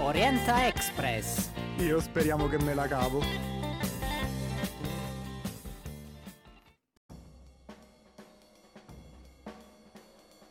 Orienta Express. Io speriamo che me la cavo.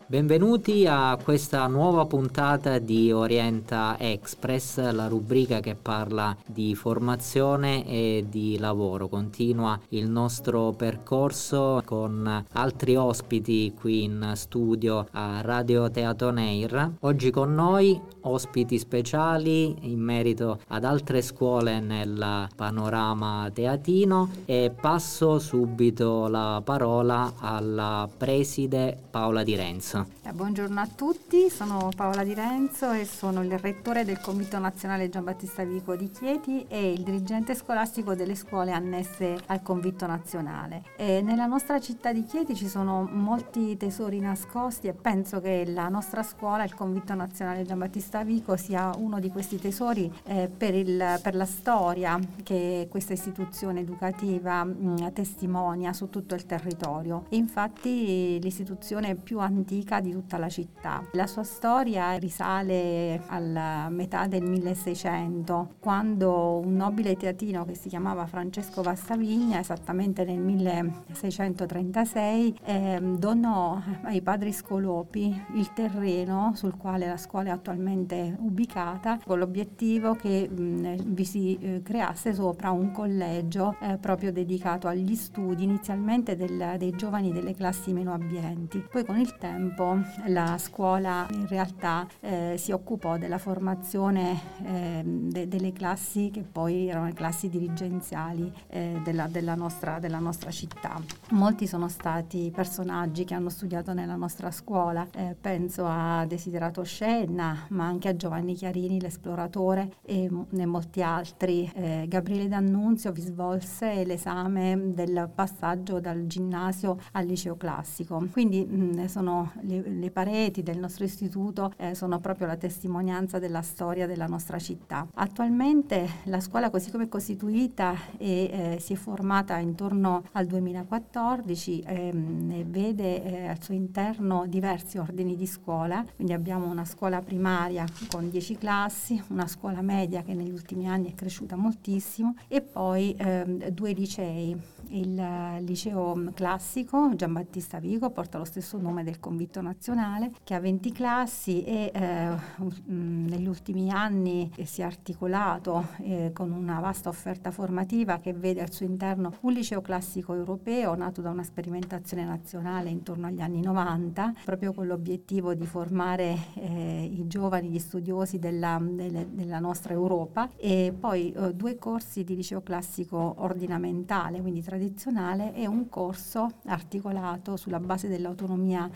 Benvenuti a questa nuova puntata di Orienta Express, la rubrica che parla di formazione e di lavoro. Continua il nostro percorso con altri ospiti qui in studio a Radio Teatro Neir. Oggi con noi ospiti speciali in merito ad altre scuole nel panorama teatino e passo subito la parola alla preside Paola Di Renzo. Eh, buongiorno a tutti, sono Paola Di Renzo e sono il rettore del Convitto Nazionale Gian Battista Vico di Chieti e il dirigente scolastico delle scuole annesse al Convitto Nazionale. E nella nostra città di Chieti ci sono molti tesori nascosti e penso che la nostra scuola, il Convitto Nazionale Gian Battista Vico, sia uno di questi tesori eh, per, il, per, la storia che questa istituzione educativa mh, testimonia su tutto il territorio. Infatti l'istituzione più antica antica di tutta la città. La sua storia risale alla metà del 1600, quando un nobile teatino che si chiamava Francesco Vastavigna, esattamente nel 1636, eh, donò ai padri scolopi il terreno sul quale la scuola è attualmente ubicata, con l'obiettivo che mh, vi si eh, creasse sopra un collegio eh, proprio dedicato agli studi, inizialmente del, dei giovani delle classi meno abbienti. Poi con il tempo tempo la scuola in realtà eh, si occupò della formazione eh, de- delle classi che poi erano le classi dirigenziali eh, della, della, nostra, della, nostra, città. Molti sono stati personaggi che hanno studiato nella nostra scuola, eh, penso a Desiderato Scenna, ma anche a Giovanni Chiarini, l'esploratore e, e molti altri. Eh, Gabriele D'Annunzio vi svolse l'esame del passaggio dal ginnasio al liceo classico. Quindi mh, sono le, le pareti del nostro istituto eh, sono proprio la testimonianza della storia della nostra città. Attualmente la scuola così come è costituita e eh, si è formata intorno al 2014 ehm, vede eh, al suo interno diversi ordini di scuola, quindi abbiamo una scuola primaria con 10 classi, una scuola media che negli ultimi anni è cresciuta moltissimo e poi ehm, due licei il liceo classico Giambattista Vigo porta lo stesso nome del convitto nazionale che ha 20 classi e eh, negli ultimi anni si è articolato eh, con una vasta offerta formativa che vede al suo interno un liceo classico europeo nato da una sperimentazione nazionale intorno agli anni 90 proprio con l'obiettivo di formare eh, i giovani, gli studiosi della, delle, della nostra Europa e poi eh, due corsi di liceo classico ordinamentale quindi tra tradizionale è un corso articolato sulla base dell'autonomia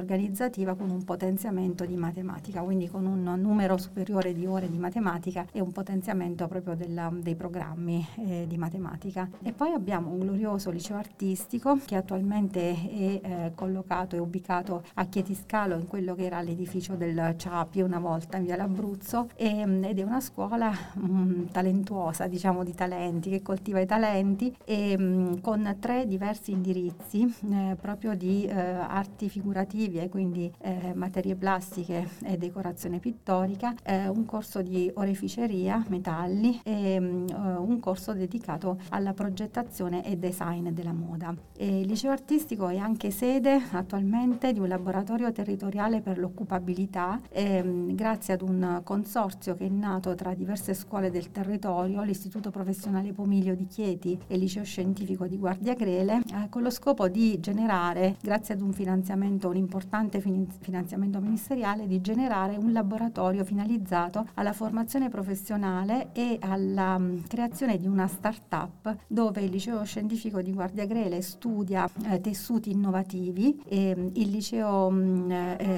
didattico-organizzativa con un potenziamento di matematica, quindi con un numero superiore di ore di matematica e un potenziamento proprio della, dei programmi eh, di matematica. E poi abbiamo un glorioso liceo artistico che attualmente è eh, collocato e ubicato a Chietiscalo in quello che era l'edificio del CIAPI una volta in via l'Abruzzo e, ed è una scuola mh, mm, talentuosa, diciamo di talenti, che coltiva i talenti e mh, Mm, con tre diversi indirizzi eh, proprio di eh, arti figurative e quindi eh, materie plastiche e decorazione pittorica, eh, un corso di oreficeria, metalli e eh, un corso dedicato alla progettazione e design della moda. E il liceo artistico è anche sede attualmente di un laboratorio territoriale per l'occupabilità ehm, grazie ad un consorzio che è nato tra diverse scuole del territorio, l'Istituto Professionale Pomiglio di Chieti e il Liceo Scientifico di Guardia Grele eh, con lo scopo di generare, grazie ad un finanziamento, un importante finanziamento ministeriale, di generare un laboratorio finalizzato alla formazione professionale e alla um, creazione di una start-up dove il liceo scientifico di Guardia Grele studia eh, tessuti innovativi e um, il liceo eh, eh,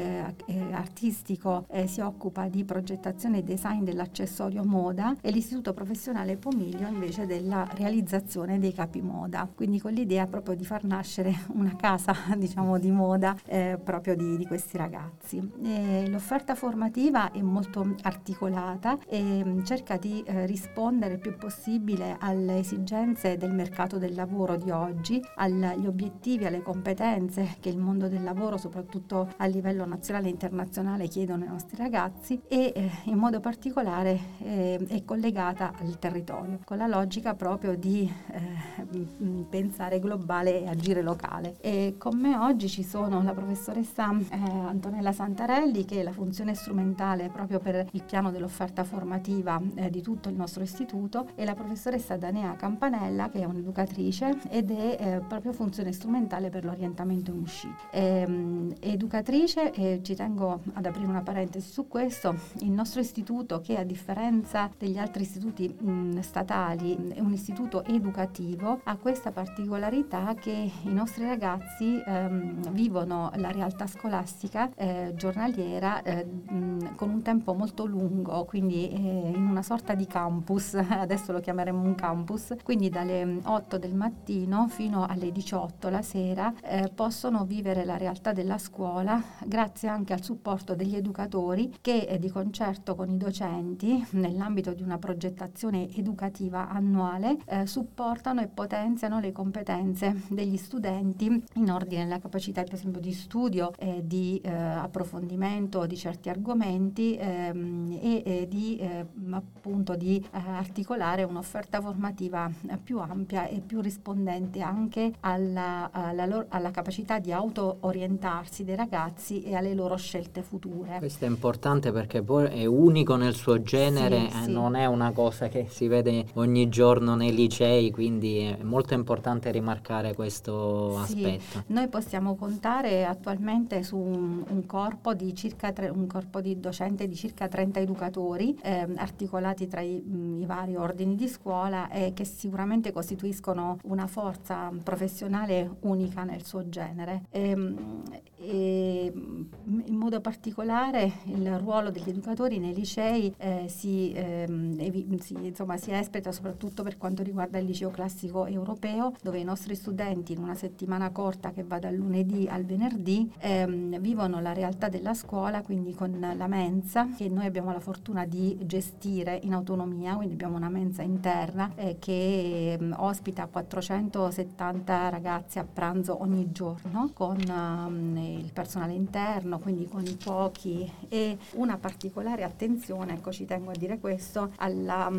artistico eh, si occupa di progettazione e design dell'accessorio moda e l'istituto professionale Pomiglio invece della realizzazione dei capi moda quindi con l'idea proprio di far nascere una casa diciamo di moda eh, proprio di, di, questi ragazzi. E l'offerta formativa è molto articolata e mm, cerca di eh, rispondere il più possibile alle esigenze del mercato del lavoro di oggi, agli obiettivi, alle competenze che il mondo del lavoro, soprattutto a livello nazionale e internazionale, chiedono ai nostri ragazzi e eh, in modo particolare eh, è collegata al territorio, con la logica proprio di eh, pensare globale e agire locale. E con me oggi ci sono la professoressa eh, Antonella Santarelli, che è la funzione strumentale proprio per il piano dell'offerta formativa eh, di tutto il nostro istituto, e la professoressa Danea Campanella, che è un'educatrice ed è proprio funzione strumentale per l'orientamento in uscita. Ehm, educatrice, e ci tengo ad aprire una parentesi su questo, il nostro istituto che a differenza degli altri istituti mh, statali è un istituto educativo, ha questa particolarità che i nostri ragazzi ehm, vivono la realtà scolastica eh, giornaliera eh, mh, con un tempo molto lungo, quindi eh, in una sorta di campus, adesso lo chiameremo un campus, quindi dalle 8 del mattino fino alle 18 la sera eh, possono vivere la realtà della scuola grazie anche al supporto degli educatori che eh, di concerto con i docenti nell'ambito di una progettazione educativa annuale eh, supportano e potenziano le competenze degli studenti in ordine alla capacità per esempio di studio, eh, di eh, approfondimento di certi argomenti ehm, e, e, di eh, appunto di eh, articolare un'offerta formativa più ampia e più rispondente anche alla, alla, loro, alla capacità di auto-orientarsi dei ragazzi e alle loro scelte future. Questo è importante perché poi è unico nel suo genere, sì, eh, sì. non è una cosa che si vede ogni giorno nei licei, quindi è molto importante rimarcare questo sì. aspetto. Noi possiamo contare attualmente su un, un corpo di circa tre, un corpo di docente di circa 30 educatori eh, articolati tra i, mh, i, vari ordini di scuola e che sicuramente costituiscono una forza professionale unica nel suo genere. E, ehm, e in modo particolare il ruolo degli educatori nei licei eh, si, ehm, si, insomma, si espleta soprattutto per quanto riguarda il liceo classico europeo dove i nostri studenti in una settimana corta che va dal lunedì al venerdì ehm, vivono la realtà della scuola quindi con la mensa che noi abbiamo la fortuna di gestire in autonomia quindi abbiamo una mensa interna eh, che ehm, ospita 470 ragazzi a pranzo ogni giorno con ehm, il personale interno, quindi con i pochi. E una particolare attenzione, ecco ci tengo a dire questo, alla,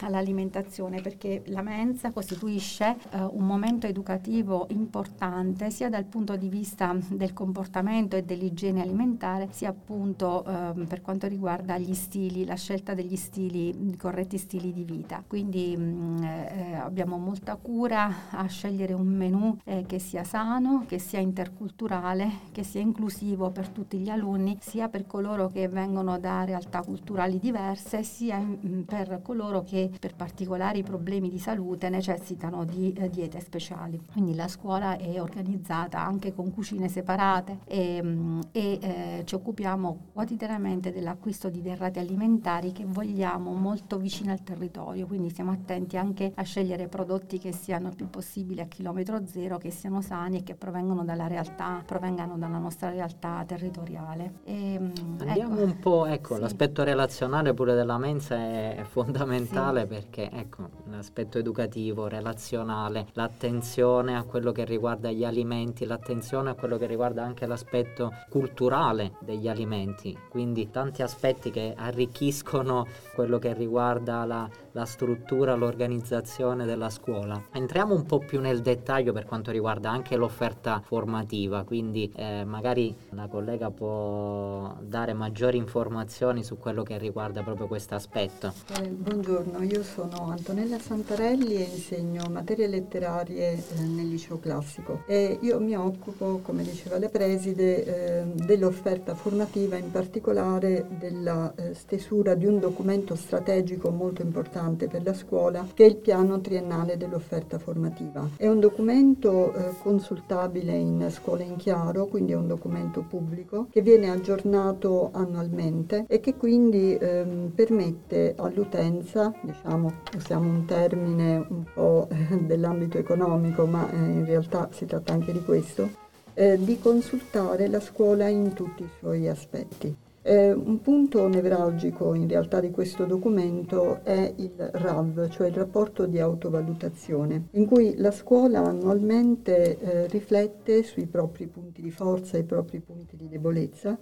all'alimentazione perché la mensa costituisce eh, un momento educativo importante sia dal punto di vista del comportamento e dell'igiene alimentare sia appunto eh, per quanto riguarda gli stili, la scelta degli stili, i corretti stili di vita. Quindi mh, mm, eh, abbiamo molta cura a scegliere un menù eh, che sia sano, che sia interculturale, che sia inclusivo per tutti gli alunni, sia per coloro che vengono da realtà culturali diverse, sia in, per coloro che per particolari problemi di salute necessitano di eh, diete speciali. Quindi la scuola è organizzata anche con cucine separate e, mm, e eh, ci occupiamo quotidianamente dell'acquisto di derrate alimentari che vogliamo molto vicine al territorio, quindi siamo attenti anche a scegliere prodotti che siano il più possibile a chilometro zero, che siano sani e che provengono dalla realtà, provengano dalla nostra realtà territoriale. E, mm, Andiamo ecco. un po', ecco, sì. l'aspetto relazionale pure della mensa è fondamentale sì. Perché, ecco, l'aspetto educativo, relazionale, l'attenzione a quello che riguarda gli alimenti, l'attenzione a quello che riguarda anche l'aspetto culturale degli alimenti, quindi tanti aspetti che arricchiscono quello che riguarda la, la struttura, l'organizzazione della scuola. Entriamo un po' più nel dettaglio per quanto riguarda anche l'offerta formativa, quindi eh, magari la collega può dare maggiori informazioni su quello che riguarda proprio questo aspetto. Eh, buongiorno, io sono Antonella Santarelli e insegno materie letterarie eh, nel liceo classico e io mi occupo, come diceva la preside, eh, dell'offerta formativa, in particolare della eh, stesura di un documento strategico molto importante per la scuola che è il piano triennale dell'offerta formativa. È un documento eh, consultabile in scuola in chiaro, quindi è un documento pubblico che viene aggiornato annualmente e che quindi ehm, permette all'utenza, diciamo, usiamo un termine un po' dell'ambito economico, ma eh, in realtà si tratta anche di questo, eh, di consultare la scuola in tutti i suoi aspetti. Eh, un punto nevralgico in realtà di questo documento è il RAV, cioè il rapporto di autovalutazione, in cui la scuola annualmente eh, riflette sui propri punti di forza e i propri punti di debolezza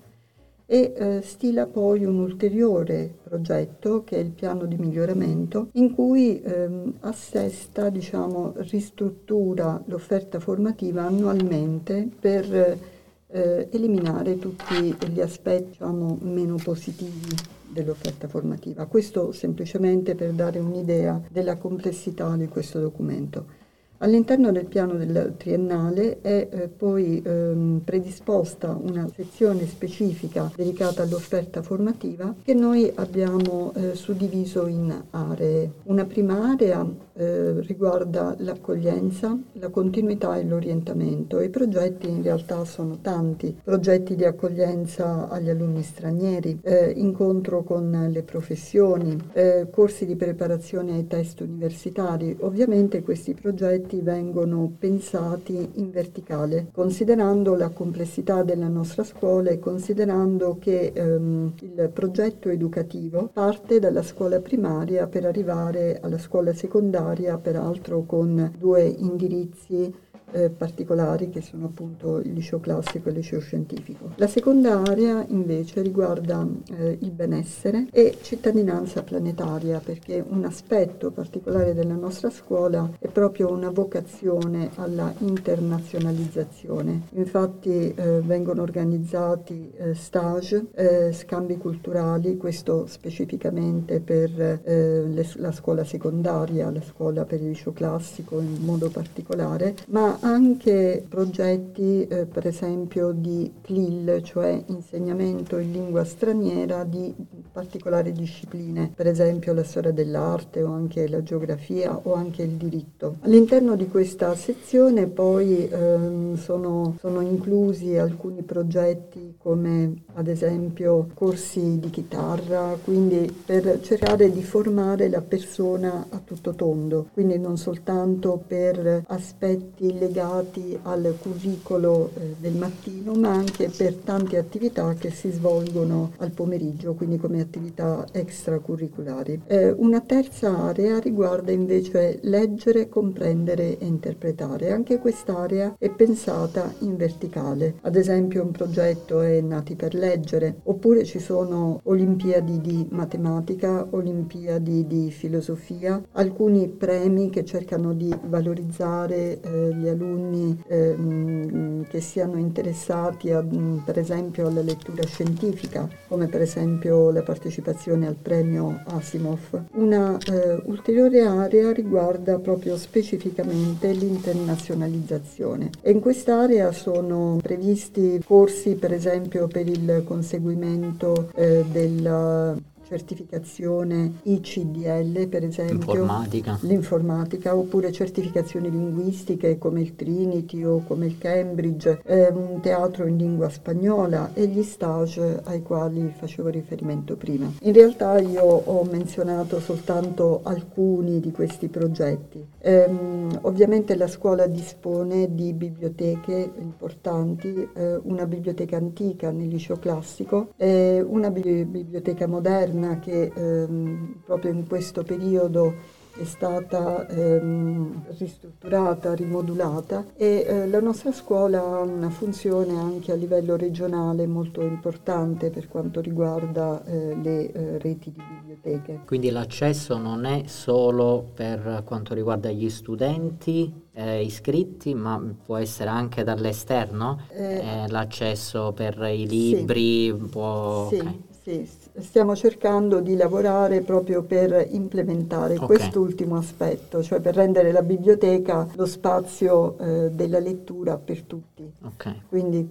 e eh, stila poi un ulteriore progetto che è il piano di miglioramento in cui ehm, assesta, diciamo, ristruttura l'offerta formativa annualmente per eh, eliminare tutti gli aspetti diciamo, meno positivi dell'offerta formativa. Questo semplicemente per dare un'idea della complessità di questo documento. All'interno del piano del triennale è eh, poi ehm, predisposta una sezione specifica dedicata all'offerta formativa che noi abbiamo eh, suddiviso in aree. Una prima area eh, riguarda l'accoglienza, la continuità e l'orientamento. I progetti in realtà sono tanti, progetti di accoglienza agli alunni stranieri, eh, incontro con le professioni, eh, corsi di preparazione ai test universitari. Ovviamente questi progetti vengono pensati in verticale, considerando la complessità della nostra scuola e considerando che ehm, il progetto educativo parte dalla scuola primaria per arrivare alla scuola secondaria, peraltro con due indirizzi eh, particolari che sono appunto il liceo classico e il liceo scientifico. La seconda area invece riguarda eh, il benessere e cittadinanza planetaria perché un aspetto particolare della nostra scuola è proprio una vocazione alla internazionalizzazione. Infatti eh, vengono organizzati eh, stage, eh, scambi culturali, questo specificamente per eh, le, la scuola secondaria, la scuola per il liceo classico in modo particolare, ma anche progetti eh, per esempio di CLIL, cioè insegnamento in lingua straniera di particolari discipline, per esempio la storia dell'arte o anche la geografia o anche il diritto. All'interno di questa sezione poi ehm, sono, sono inclusi alcuni progetti come ad esempio corsi di chitarra, quindi per cercare di formare la persona a tutto tondo, quindi non soltanto per aspetti legati al curricolo eh, del mattino, ma anche per tante attività che si svolgono al pomeriggio, quindi come attività extracurriculari. Eh, una terza area riguarda invece leggere, comprendere e interpretare. Anche quest'area è pensata in verticale. Ad esempio un progetto è Nati per leggere, oppure ci sono Olimpiadi di matematica, Olimpiadi di filosofia, alcuni premi che cercano di valorizzare eh, gli alunni alunni ehm, che siano interessati a, per esempio alla lettura scientifica, come per esempio la partecipazione al premio Asimov. Una eh, ulteriore area riguarda proprio specificamente l'internazionalizzazione e in quest'area sono previsti corsi per esempio per il conseguimento eh, del certificazione ICDL per esempio, informatica. l'informatica oppure certificazioni linguistiche come il Trinity o come il Cambridge, eh, un teatro in lingua spagnola e gli stage ai quali facevo riferimento prima. In realtà io ho menzionato soltanto alcuni di questi progetti. Eh, ovviamente la scuola dispone di biblioteche importanti, eh, una biblioteca antica nel liceo classico, e una biblioteca moderna Modena che ehm, proprio in questo periodo è stata ehm, ristrutturata, rimodulata e eh, la nostra scuola ha una funzione anche a livello regionale molto importante per quanto riguarda eh, le eh, reti di biblioteche. Quindi l'accesso non è solo per quanto riguarda gli studenti eh, iscritti, ma può essere anche dall'esterno eh, eh, l'accesso per i libri? Sì, può... sì, okay. sì stiamo cercando di lavorare proprio per implementare okay. quest'ultimo aspetto, cioè per rendere la biblioteca lo spazio eh, della lettura per tutti. Okay. Quindi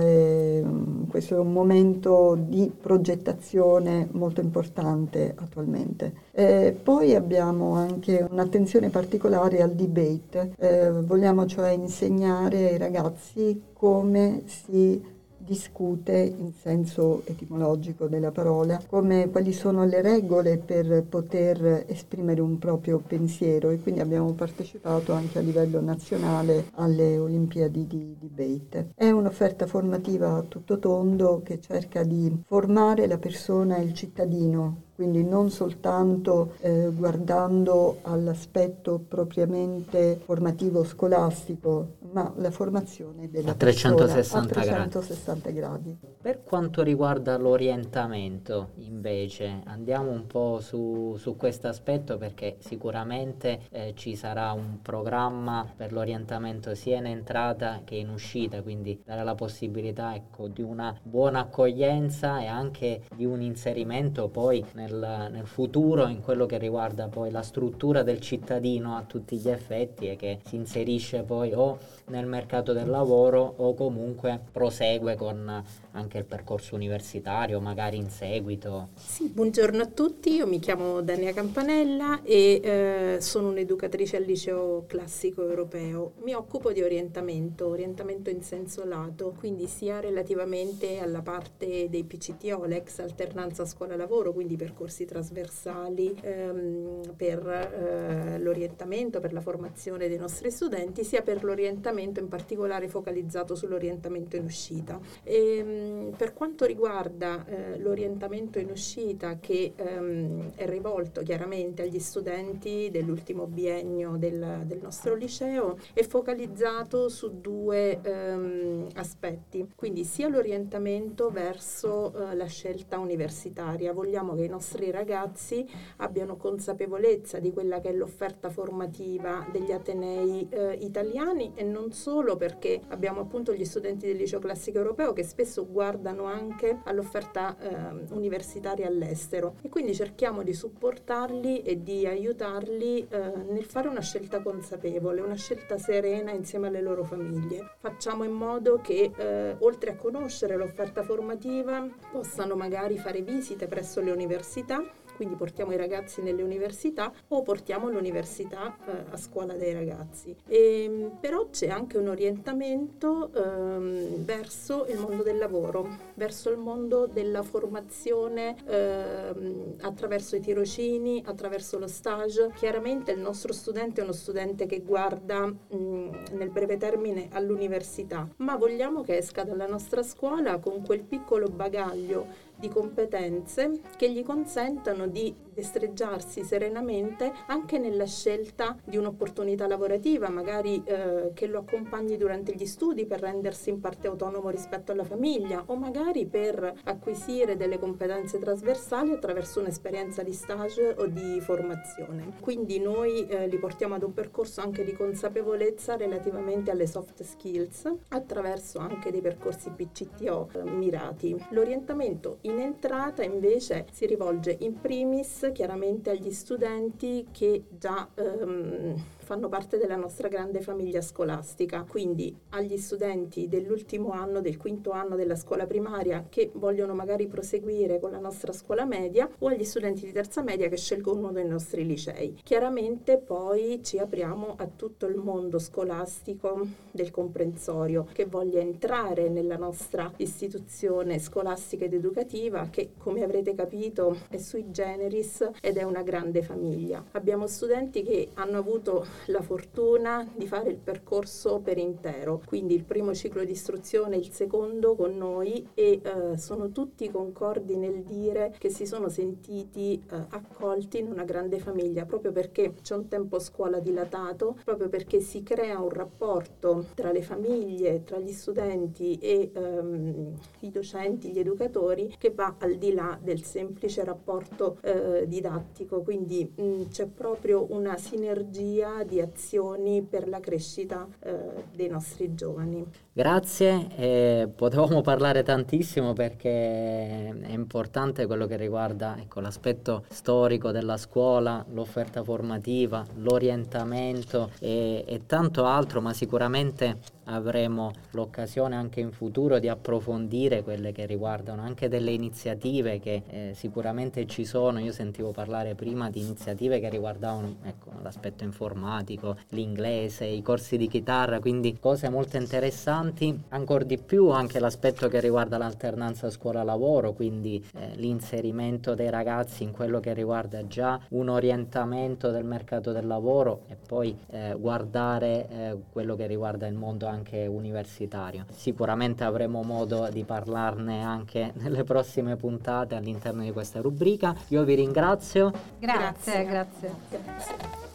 è, questo è un momento di progettazione molto importante attualmente. Eh, poi abbiamo anche un'attenzione particolare al debate, eh, vogliamo cioè insegnare ai ragazzi come si discute in senso etimologico della parola come quali sono le regole per poter esprimere un proprio pensiero e quindi abbiamo partecipato anche a livello nazionale alle Olimpiadi di debate. È un'offerta formativa a tutto tondo che cerca di formare la persona e il cittadino quindi non soltanto eh, guardando all'aspetto propriamente formativo scolastico, ma la formazione della a 360, persona a 360 gradi. gradi. Per quanto riguarda l'orientamento, invece, andiamo un po' su, su questo aspetto perché sicuramente eh, ci sarà un programma per l'orientamento sia in entrata che in uscita, quindi dare la possibilità ecco, di una buona accoglienza e anche di un inserimento poi nel nel, nel, futuro in quello che riguarda poi la struttura del cittadino a tutti gli effetti e che si inserisce poi o nel mercato del lavoro o comunque prosegue con anche il percorso universitario, magari in seguito. Sì, buongiorno a tutti, io mi chiamo Dania Campanella e eh, sono un'educatrice al liceo classico europeo. Mi occupo di orientamento, orientamento in senso lato, quindi sia relativamente alla parte dei PCTO, l'ex alternanza scuola-lavoro, quindi percorsi trasversali ehm, per eh, l'orientamento, per la formazione dei nostri studenti, sia per l'orientamento in particolare focalizzato sull'orientamento in uscita. E, ehm, per quanto riguarda eh, l'orientamento in uscita che ehm, è rivolto chiaramente agli studenti dell'ultimo biennio del, del, nostro liceo, è focalizzato su due ehm, aspetti, quindi sia l'orientamento verso eh, la scelta universitaria. Vogliamo che i nostri ragazzi abbiano consapevolezza di quella che è l'offerta formativa degli Atenei eh, italiani e non solo perché abbiamo appunto gli studenti del liceo classico europeo che spesso guardano anche all'offerta eh, universitaria all'estero e quindi cerchiamo di supportarli e di aiutarli eh, nel fare una scelta consapevole, una scelta serena insieme alle loro famiglie. Facciamo in modo che eh, oltre a conoscere l'offerta formativa possano magari fare visite presso le università quindi portiamo i ragazzi nelle università o portiamo l'università eh, a scuola dei ragazzi. E, ehm, però c'è anche un orientamento ehm, verso il mondo del lavoro, verso il mondo della formazione ehm, attraverso i tirocini, attraverso lo stage. Chiaramente il nostro studente è uno studente che guarda mh, nel breve termine all'università, ma vogliamo che esca dalla nostra scuola con quel piccolo bagaglio di competenze che gli consentano di destreggiarsi serenamente anche nella scelta di un'opportunità lavorativa, magari eh, che lo accompagni durante gli studi per rendersi in parte autonomo rispetto alla famiglia o magari per acquisire delle competenze trasversali attraverso un'esperienza di stage o di formazione. Quindi noi eh, li portiamo ad un percorso anche di consapevolezza relativamente alle soft skills attraverso anche dei percorsi PCTO eh, mirati. L'orientamento in entrata invece si rivolge in primis chiaramente agli studenti che già ehm, fanno parte della nostra grande famiglia scolastica, quindi agli studenti dell'ultimo anno, del quinto anno della scuola primaria che vogliono magari proseguire con la nostra scuola media o agli studenti di terza media che scelgono uno dei nostri licei. Chiaramente poi ci apriamo a tutto il mondo scolastico del comprensorio che voglia entrare nella nostra istituzione scolastica ed educativa che come avrete capito è sui generis ed è una grande famiglia. Abbiamo studenti che hanno avuto la fortuna di fare il percorso per intero, quindi il primo ciclo di istruzione, il secondo con noi e eh, sono tutti concordi nel dire che si sono sentiti eh, accolti in una grande famiglia, proprio perché c'è un tempo scuola dilatato, proprio perché si crea un rapporto tra le famiglie, tra gli studenti e ehm, i docenti, gli educatori, che va al di là del semplice rapporto eh, didattico, quindi mh, c'è proprio una sinergia di azioni per la crescita eh, dei nostri giovani. Grazie, eh, potevamo parlare tantissimo perché è importante quello che riguarda ecco, l'aspetto storico della scuola, l'offerta formativa, l'orientamento e, e tanto altro, ma sicuramente avremo l'occasione anche in futuro di approfondire quelle che riguardano anche delle iniziative che eh, sicuramente ci sono. Io sentivo parlare prima di iniziative che riguardavano ecco, l'aspetto informatico, l'inglese, i corsi di chitarra, quindi cose molto interessanti. Ancora di più anche l'aspetto che riguarda l'alternanza scuola-lavoro, quindi eh, l'inserimento dei ragazzi in quello che riguarda già un orientamento del mercato del lavoro e poi eh, guardare eh, quello che riguarda il mondo anche universitario. Sicuramente avremo modo di parlarne anche nelle prossime puntate all'interno di questa rubrica. Io vi ringrazio. Grazie, grazie. grazie.